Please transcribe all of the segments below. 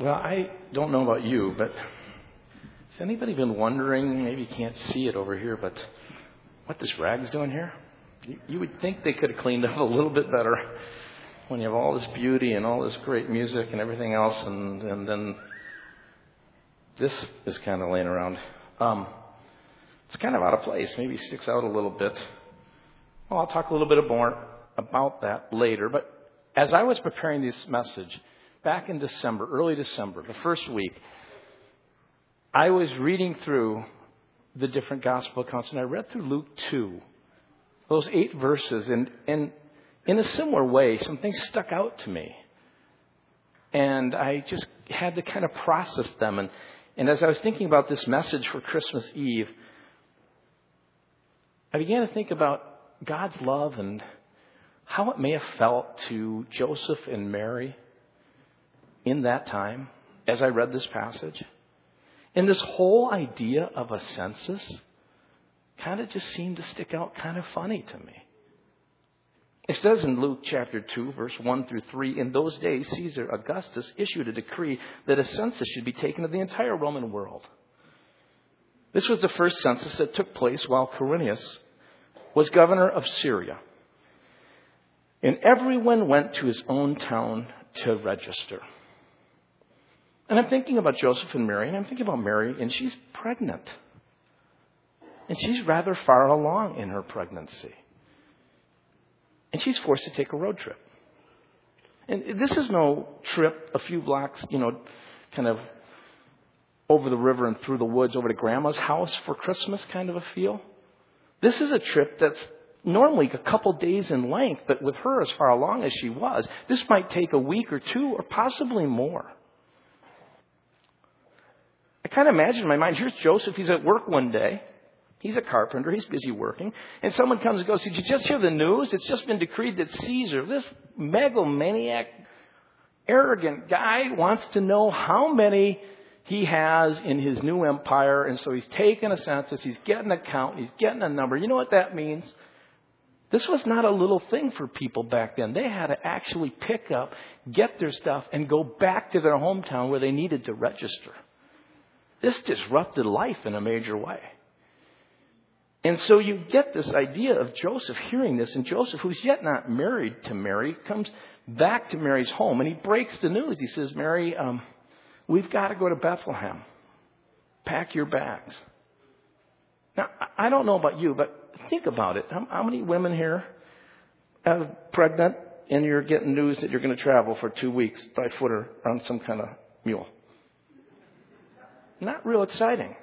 Well, I don't know about you, but has anybody been wondering, maybe you can't see it over here, but what this rag's doing here? You, would think they could have cleaned up a little bit better when you have all this beauty and all this great music and everything else, and, and then this is kind of laying around. Um, it's kind of out of place. Maybe sticks out a little bit. Well, I'll talk a little bit more about that later. But as I was preparing this message, back in December, early December, the first week, I was reading through the different gospel accounts, and I read through Luke 2, those eight verses, and, and in a similar way, some things stuck out to me. And I just had to kind of process them. And, and as I was thinking about this message for Christmas Eve, I began to think about God's love and how it may have felt to Joseph and Mary in that time as I read this passage. And this whole idea of a census kind of just seemed to stick out kind of funny to me. It says in Luke chapter 2, verse 1 through 3, in those days Caesar Augustus issued a decree that a census should be taken of the entire Roman world. This was the first census that took place while Quirinius was governor of Syria. And everyone went to his own town to register. And I'm thinking about Joseph and Mary, and I'm thinking about Mary, and she's pregnant. And she's rather far along in her pregnancy. And she's forced to take a road trip. And this is no trip a few blocks, you know, kind of over the river and through the woods over to grandma's house for Christmas kind of a feel. This is a trip that's normally a couple days in length, but with her as far along as she was, this might take a week or two or possibly more. I kind of imagine in my mind, here's Joseph, he's at work one day. He's a carpenter, he's busy working. And someone comes and goes, Did you just hear the news? It's just been decreed that Caesar, this megalomaniac, arrogant guy, wants to know how many he has in his new empire. And so he's taking a census, he's getting a count, he's getting a number. You know what that means? This was not a little thing for people back then. They had to actually pick up, get their stuff, and go back to their hometown where they needed to register. This disrupted life in a major way. And so you get this idea of Joseph hearing this, and Joseph, who's yet not married to Mary, comes back to Mary's home and he breaks the news. He says, Mary, um, we've got to go to Bethlehem. Pack your bags. Now, I don't know about you, but think about it. How, many women here are pregnant and you're getting news that you're going to travel for two weeks by foot or on some kind of mule? Not real exciting.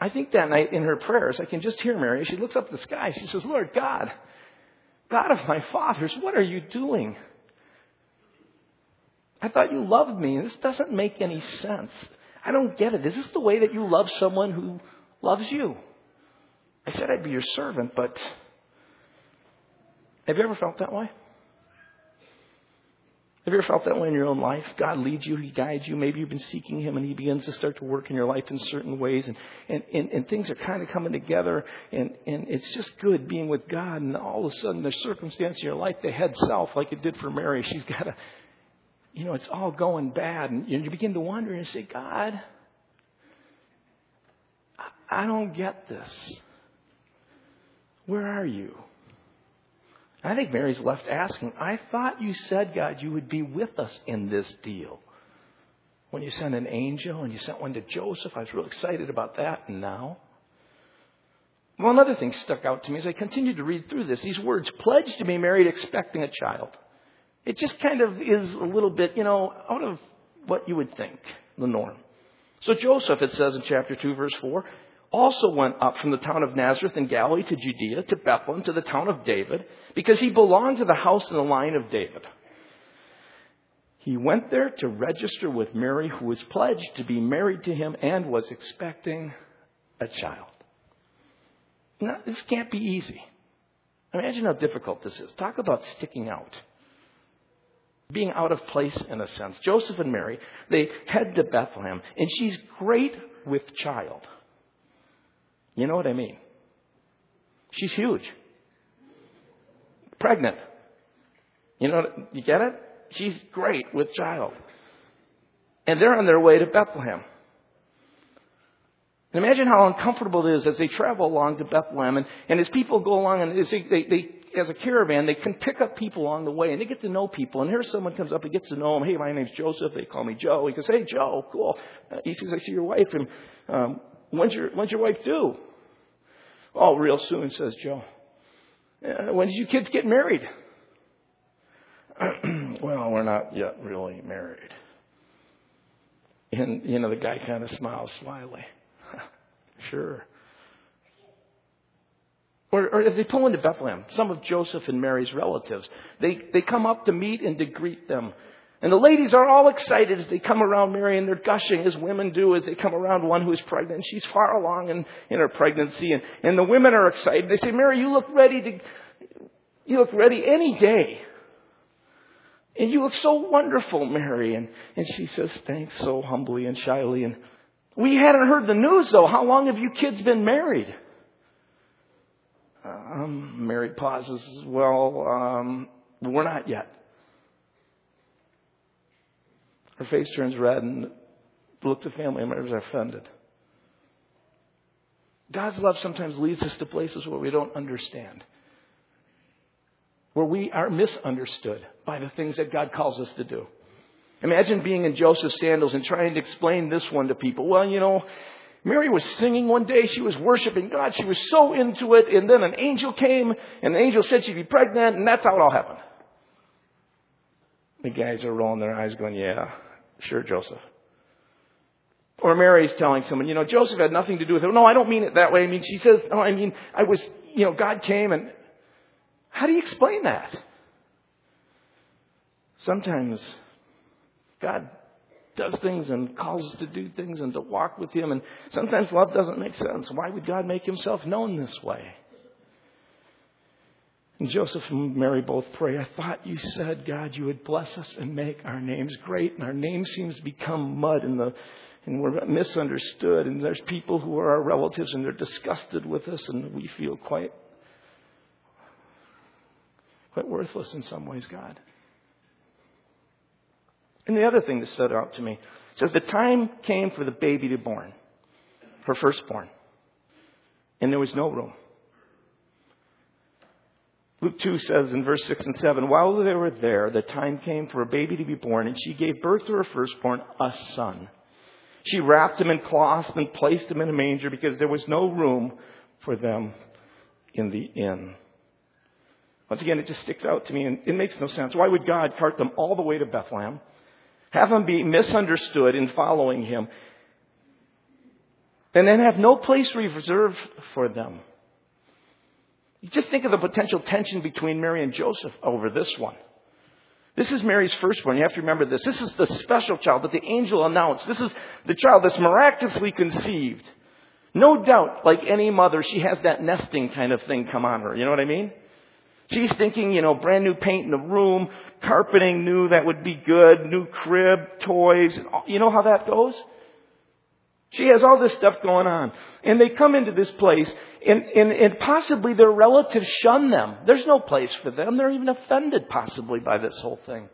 I think that night in her prayers, I can just hear Mary. She looks up at the sky. She says, Lord God, God of my fathers, what are you doing? I thought you loved me. This doesn't make any sense. I don't get it. Is this the way that you love someone who loves you? I said I'd be your servant, but have you ever felt that way? Have you ever felt that way in your own life? God leads you, He guides you. Maybe you've been seeking Him and He begins to start to work in your life in certain ways and, and, and, and things are kind of coming together and, and it's just good being with God and all of a sudden the circumstance in your life, they head south like it did for Mary. She's got to, you know, it's all going bad and you begin to wonder and say, God, I don't get this. Where are you? I think Mary's left asking, I thought you said, God, you would be with us in this deal. When you sent an angel and you sent one to Joseph, I was real excited about that. And now? Well, another thing stuck out to me as I continued to read through this. These words, pledged to be married expecting a child. It just kind of is a little bit, you know, out of what you would think, the norm. So Joseph, it says in chapter 2, verse 4, also went up from the town of Nazareth in Galilee to Judea, to Bethlehem, to the town of David, because he belonged to the house and the line of David. He went there to register with Mary, who was pledged to be married to him and was expecting a child. Now, this can't be easy. Imagine how difficult this is. Talk about sticking out. Being out of place in a sense. Joseph and Mary, they head to Bethlehem, and she's great with child. You know what I mean? She's huge. Pregnant. You know, you get it? She's great with child. And they're on their way to Bethlehem. And imagine how uncomfortable it is as they travel along to Bethlehem and, and as people go along and as they, they, they, as a caravan, they can pick up people along the way and they get to know people. And here someone comes up and gets to know them. Hey, my name's Joseph. They call me Joe. He goes, Hey, Joe, cool. Uh, he says, I see your wife. And um, when's your when's your wife due? Oh, real soon, says Joe. Uh, when did you kids get married? well, we're not yet really married. And you know, the guy kind of smiles slyly. sure. Or, or as they pull into Bethlehem, some of Joseph and Mary's relatives, they, they come up to meet and to greet them. And the ladies are all excited as they come around Mary and they're gushing as women do as they come around one who is pregnant. She's far along in, in her pregnancy and, and the women are excited. They say, Mary, you look ready to, you look ready any day. And you look so wonderful, Mary. And, and she says, thanks so humbly and shyly. And we hadn't heard the news though. How long have you kids been married? Um, Mary pauses. Well, um, we're not yet. Her face turns red and looks at family members offended. God's love sometimes leads us to places where we don't understand, where we are misunderstood by the things that God calls us to do. Imagine being in Joseph's sandals and trying to explain this one to people. Well, you know, Mary was singing one day. She was worshiping God. She was so into it. And then an angel came and the angel said she'd be pregnant and that's how it all happened. The guys are rolling their eyes going, yeah, Sure, Joseph. Or Mary's telling someone, you know, Joseph had nothing to do with it. No, I don't mean it that way. I mean, she says, no, I mean, I was, you know, God came and how do you explain that? Sometimes God does things and calls us to do things and to walk with Him, and sometimes love doesn't make sense. Why would God make Himself known this way? And Joseph and Mary both pray. I thought you said, God, you would bless us and make our names great. And our name seems to become mud in the, and we're misunderstood. And there's people who are our relatives and they're disgusted with us and we feel quite, quite worthless in some ways, God. And the other thing that stood out to me says the time came for the baby to be born, her firstborn. And there was no room. Luke 2 says in verse 6 and 7, while they were there, the time came for a baby to be born, and she gave birth to her firstborn, a son. She wrapped him in cloths and placed him in a manger because there was no room for them in the inn. Once again, it just sticks out to me and it makes no sense. Why would God cart them all the way to Bethlehem, have them be misunderstood in following him, and then have no place reserved for them? Just think of the potential tension between Mary and Joseph over this one. This is Mary's firstborn. You have to remember this. This is the special child that the angel announced. This is the child that's miraculously conceived. No doubt, like any mother, she has that nesting kind of thing come on her. You know what I mean? She's thinking, you know, brand new paint in the room, carpeting new that would be good, new crib, toys. You know how that goes? She has all this stuff going on. And they come into this place and, and, and possibly their relatives shun them. There's no place for them. They're even offended possibly by this whole thing.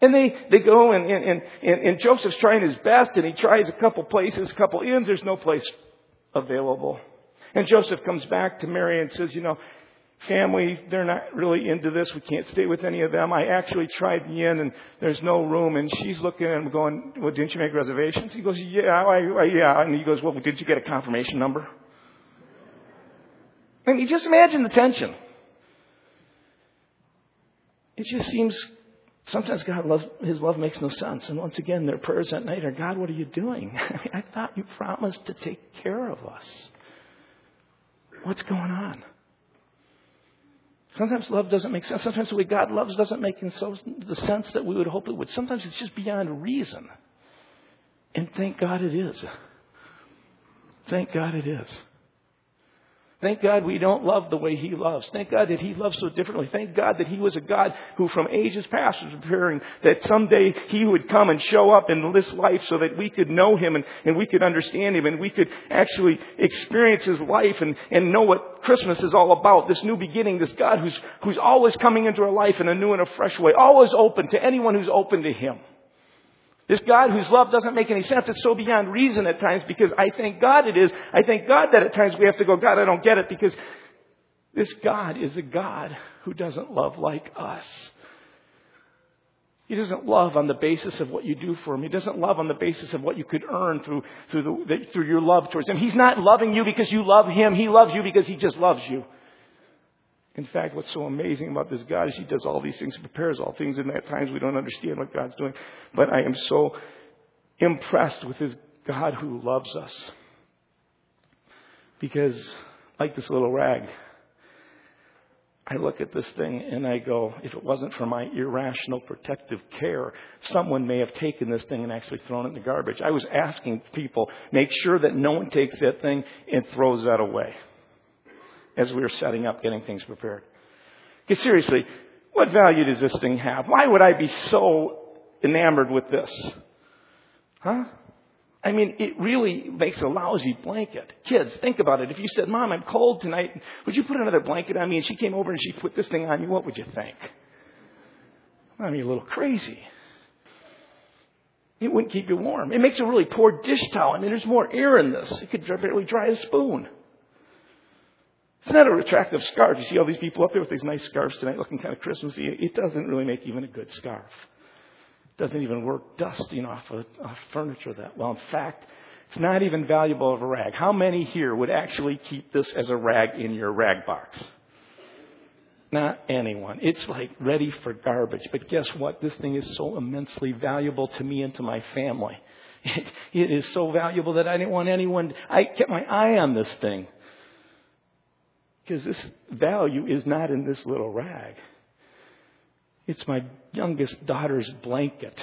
And they, they go and, and, and, and Joseph's trying his best and he tries a couple places, a couple inns. There's no place available. And Joseph comes back to Mary and says, you know, family, they're not really into this. We can't stay with any of them. I actually tried the inn and there's no room. And she's looking at him going, well, didn't you make reservations? He goes, yeah, I, I, yeah. And he goes, well, did you get a confirmation number? I mean, just imagine the tension. It just seems sometimes God loves, His love makes no sense. And once again, their prayers at night are, God, what are you doing? I thought you promised to take care of us. What's going on? Sometimes love doesn't make sense. Sometimes the way God loves doesn't make the sense that we would hope it would. Sometimes it's just beyond reason. And thank God it is. Thank God it is. Thank God we don't love the way He loves. Thank God that He loves so differently. Thank God that He was a God who from ages past was preparing that someday He would come and show up in this life so that we could know Him and, and we could understand Him and we could actually experience His life and, and know what Christmas is all about. This new beginning, this God who's, who's always coming into our life in a new and a fresh way, always open to anyone who's open to Him. This God whose love doesn't make any sense. It's so beyond reason at times because I thank God it is. I thank God that at times we have to go, God, I don't get it because this God is a God who doesn't love like us. He doesn't love on the basis of what you do for him. He doesn't love on the basis of what you could earn through, through, the, through your love towards him. He's not loving you because you love him. He loves you because he just loves you. In fact, what's so amazing about this God is He does all these things, He prepares all things, and at times we don't understand what God's doing. But I am so impressed with this God who loves us. Because, like this little rag, I look at this thing and I go, if it wasn't for my irrational protective care, someone may have taken this thing and actually thrown it in the garbage. I was asking people, make sure that no one takes that thing and throws that away as we were setting up, getting things prepared. Because seriously, what value does this thing have? Why would I be so enamored with this? Huh? I mean, it really makes a lousy blanket. Kids, think about it. If you said, Mom, I'm cold tonight, would you put another blanket on me? And she came over and she put this thing on you, what would you think? I mean, a little crazy. It wouldn't keep you warm. It makes a really poor dish towel. I mean, there's more air in this. It could barely dry a spoon. It's not a attractive scarf. You see all these people up there with these nice scarves tonight looking kind of Christmassy. It doesn't really make even a good scarf. It doesn't even work dusting off of, off furniture that well. In fact, it's not even valuable of a rag. How many here would actually keep this as a rag in your rag box? Not anyone. It's like ready for garbage. But guess what? This thing is so immensely valuable to me and to my family. It, it is so valuable that I didn't want anyone, I kept my eye on this thing. Because this value is not in this little rag. It's my youngest daughter's blanket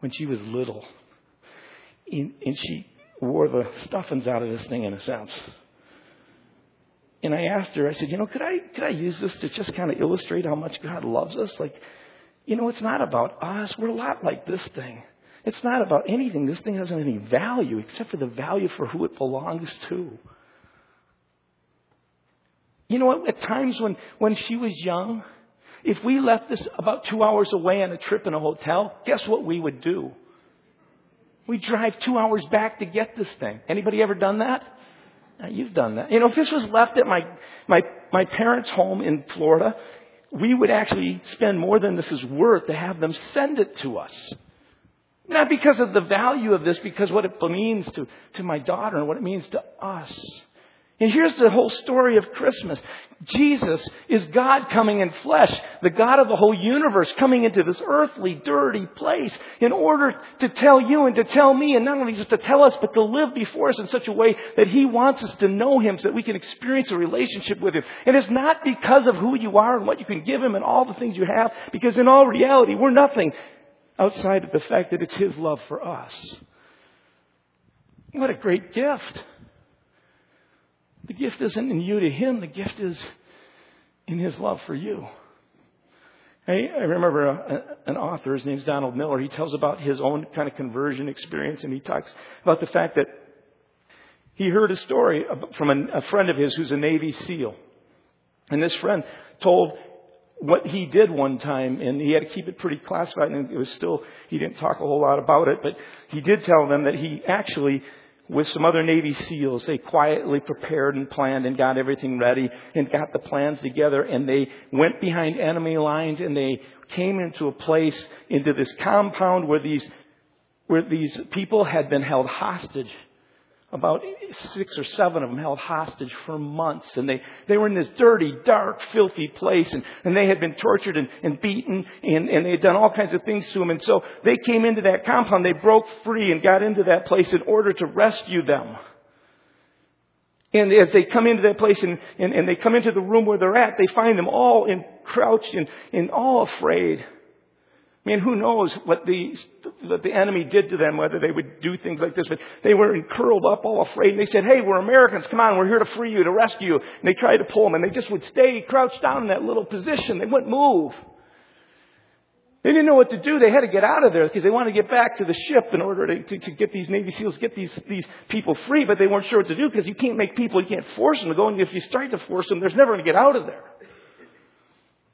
when she was little. And she wore the stuffings out of this thing in a sense. And I asked her, I said, you know, could I, could I use this to just kind of illustrate how much God loves us? Like, you know, it's not about us. We're a lot like this thing. It's not about anything. This thing doesn't have any value except for the value for who it belongs to. You know what? At times when, when she was young, if we left this about two hours away on a trip in a hotel, guess what we would do? We'd drive two hours back to get this thing. Anybody ever done that? Now, you've done that. You know, if this was left at my, my, my parents' home in Florida, we would actually spend more than this is worth to have them send it to us. Not because of the value of this, because what it means to, to my daughter and what it means to us. And here's the whole story of Christmas. Jesus is God coming in flesh, the God of the whole universe coming into this earthly, dirty place in order to tell you and to tell me, and not only just to tell us, but to live before us in such a way that He wants us to know Him so that we can experience a relationship with Him. And it's not because of who you are and what you can give Him and all the things you have, because in all reality, we're nothing outside of the fact that it's His love for us. What a great gift. The gift isn't in you to Him, the gift is in His love for you. I, I remember a, an author, his name's Donald Miller, he tells about his own kind of conversion experience, and he talks about the fact that he heard a story from a friend of his who's a Navy SEAL. And this friend told what he did one time, and he had to keep it pretty classified, and it was still, he didn't talk a whole lot about it, but he did tell them that he actually with some other Navy SEALs. They quietly prepared and planned and got everything ready and got the plans together and they went behind enemy lines and they came into a place, into this compound where these, where these people had been held hostage about six or seven of them held hostage for months. And they, they were in this dirty, dark, filthy place. And, and they had been tortured and, and beaten. And, and they had done all kinds of things to them. And so they came into that compound. They broke free and got into that place in order to rescue them. And as they come into that place and, and, and they come into the room where they're at, they find them all in, crouched and, and all afraid. I mean, who knows what the, what the enemy did to them, whether they would do things like this, but they were curled up all afraid and they said, hey, we're Americans, come on, we're here to free you, to rescue you. And they tried to pull them and they just would stay crouched down in that little position. They wouldn't move. They didn't know what to do. They had to get out of there because they wanted to get back to the ship in order to, to, to get these Navy SEALs, get these, these people free, but they weren't sure what to do because you can't make people, you can't force them to go, and if you start to force them, they're never going to get out of there.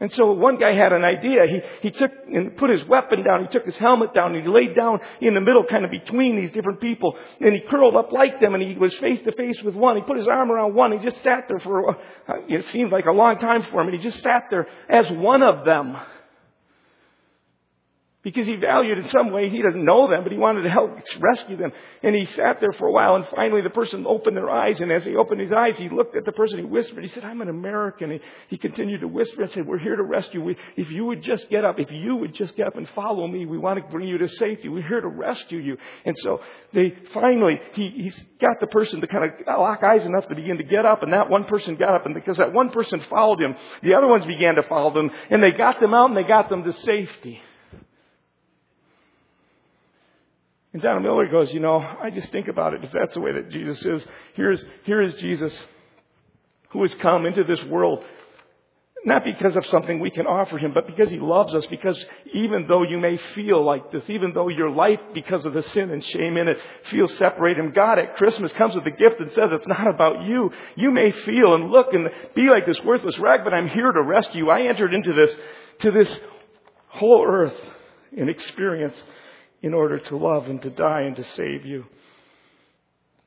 And so one guy had an idea. He, he took and put his weapon down. He took his helmet down and he laid down in the middle, kind of between these different people. And he curled up like them and he was face to face with one. He put his arm around one. He just sat there for, a, it seemed like a long time for him. And he just sat there as one of them because he valued in some way, he doesn't know them, but he wanted to help rescue them. And he sat there for a while, and finally the person opened their eyes, and as he opened his eyes, he looked at the person, he whispered, he said, I'm an American. He, he continued to whisper and said, we're here to rescue. We, if you would just get up, if you would just get up and follow me, we want to bring you to safety. We're here to rescue you. And so they finally, he, he got the person to kind of lock eyes enough to begin to get up, and that one person got up, and because that one person followed him, the other ones began to follow them, and they got them out and they got them to safety. And Donald Miller goes, you know, I just think about it. If that's the way that Jesus is, here's, here is Jesus who has come into this world not because of something we can offer him, but because he loves us, because even though you may feel like this, even though your life, because of the sin and shame in it, feels separated from God at Christmas comes with a gift and says it's not about you. You may feel and look and be like this worthless rag, but I'm here to rescue. I entered into this, to this whole earth and experience in order to love and to die and to save you.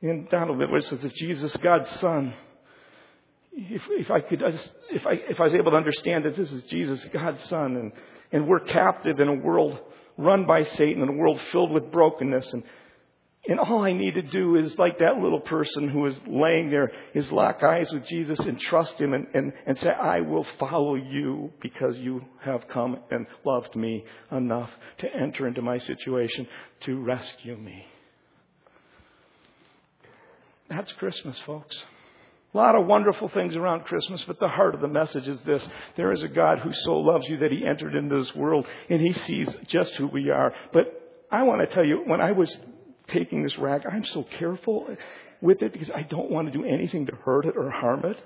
And Donald Miller says that Jesus, God's Son, if, if I could, if I, if I was able to understand that this is Jesus, God's Son, and, and we're captive in a world run by Satan, in a world filled with brokenness, and and all I need to do is, like that little person who is laying there, is lock eyes with Jesus and trust Him and, and, and say, I will follow you because you have come and loved me enough to enter into my situation to rescue me. That's Christmas, folks. A lot of wonderful things around Christmas, but the heart of the message is this. There is a God who so loves you that He entered into this world and He sees just who we are. But I want to tell you, when I was taking this rag, I'm so careful with it because I don't want to do anything to hurt it or harm it.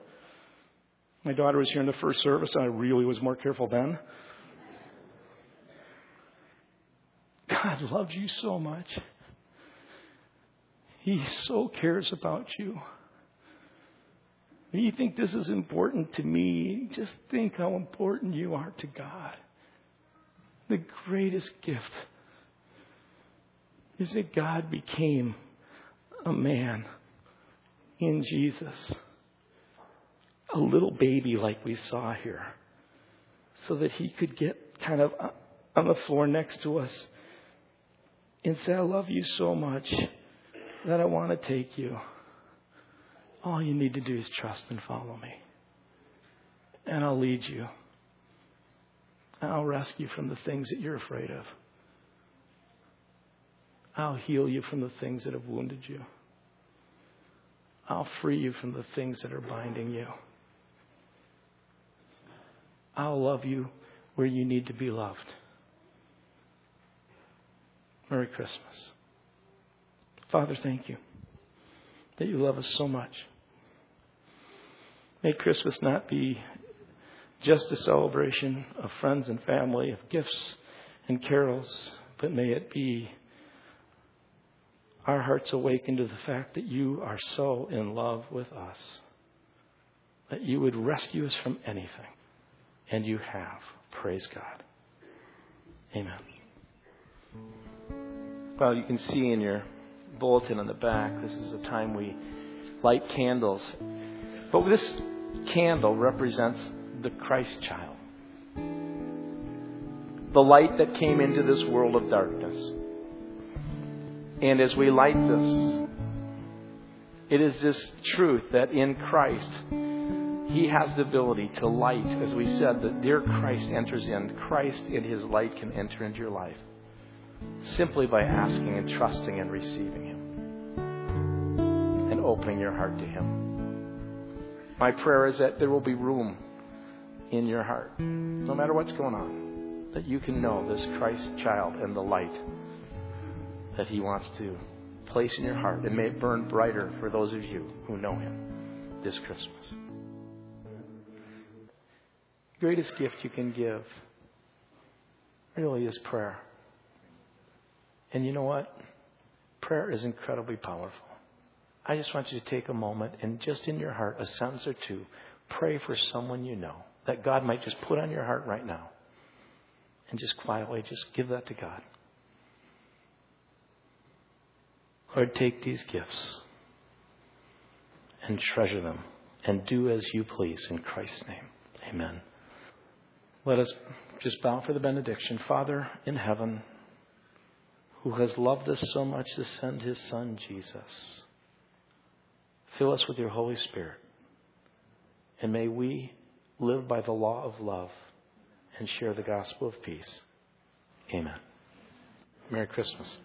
My daughter was here in the first service, and I really was more careful then. God loves you so much. He so cares about you. You think this is important to me, just think how important you are to God. The greatest gift is that God became a man in Jesus. A little baby like we saw here. So that he could get kind of on the floor next to us and say, I love you so much that I want to take you. All you need to do is trust and follow me. And I'll lead you. And I'll rescue you from the things that you're afraid of. I'll heal you from the things that have wounded you. I'll free you from the things that are binding you. I'll love you where you need to be loved. Merry Christmas. Father, thank you that you love us so much. May Christmas not be just a celebration of friends and family, of gifts and carols, but may it be our hearts awaken to the fact that you are so in love with us, that you would rescue us from anything. And you have. Praise God. Amen. Well, you can see in your bulletin on the back, this is a time we light candles. But this candle represents the Christ child, the light that came into this world of darkness. And as we light this, it is this truth that in Christ, He has the ability to light, as we said, that dear Christ enters in. Christ in His light can enter into your life simply by asking and trusting and receiving Him and opening your heart to Him. My prayer is that there will be room in your heart, no matter what's going on, that you can know this Christ child and the light that He wants to place in your heart. And may it burn brighter for those of you who know Him this Christmas. Greatest gift you can give really is prayer. And you know what? Prayer is incredibly powerful. I just want you to take a moment and just in your heart, a sentence or two, pray for someone you know that God might just put on your heart right now. And just quietly, just give that to God. Lord, take these gifts and treasure them and do as you please in Christ's name. Amen. Let us just bow for the benediction. Father in heaven, who has loved us so much to send his Son, Jesus, fill us with your Holy Spirit. And may we live by the law of love and share the gospel of peace. Amen. Merry Christmas.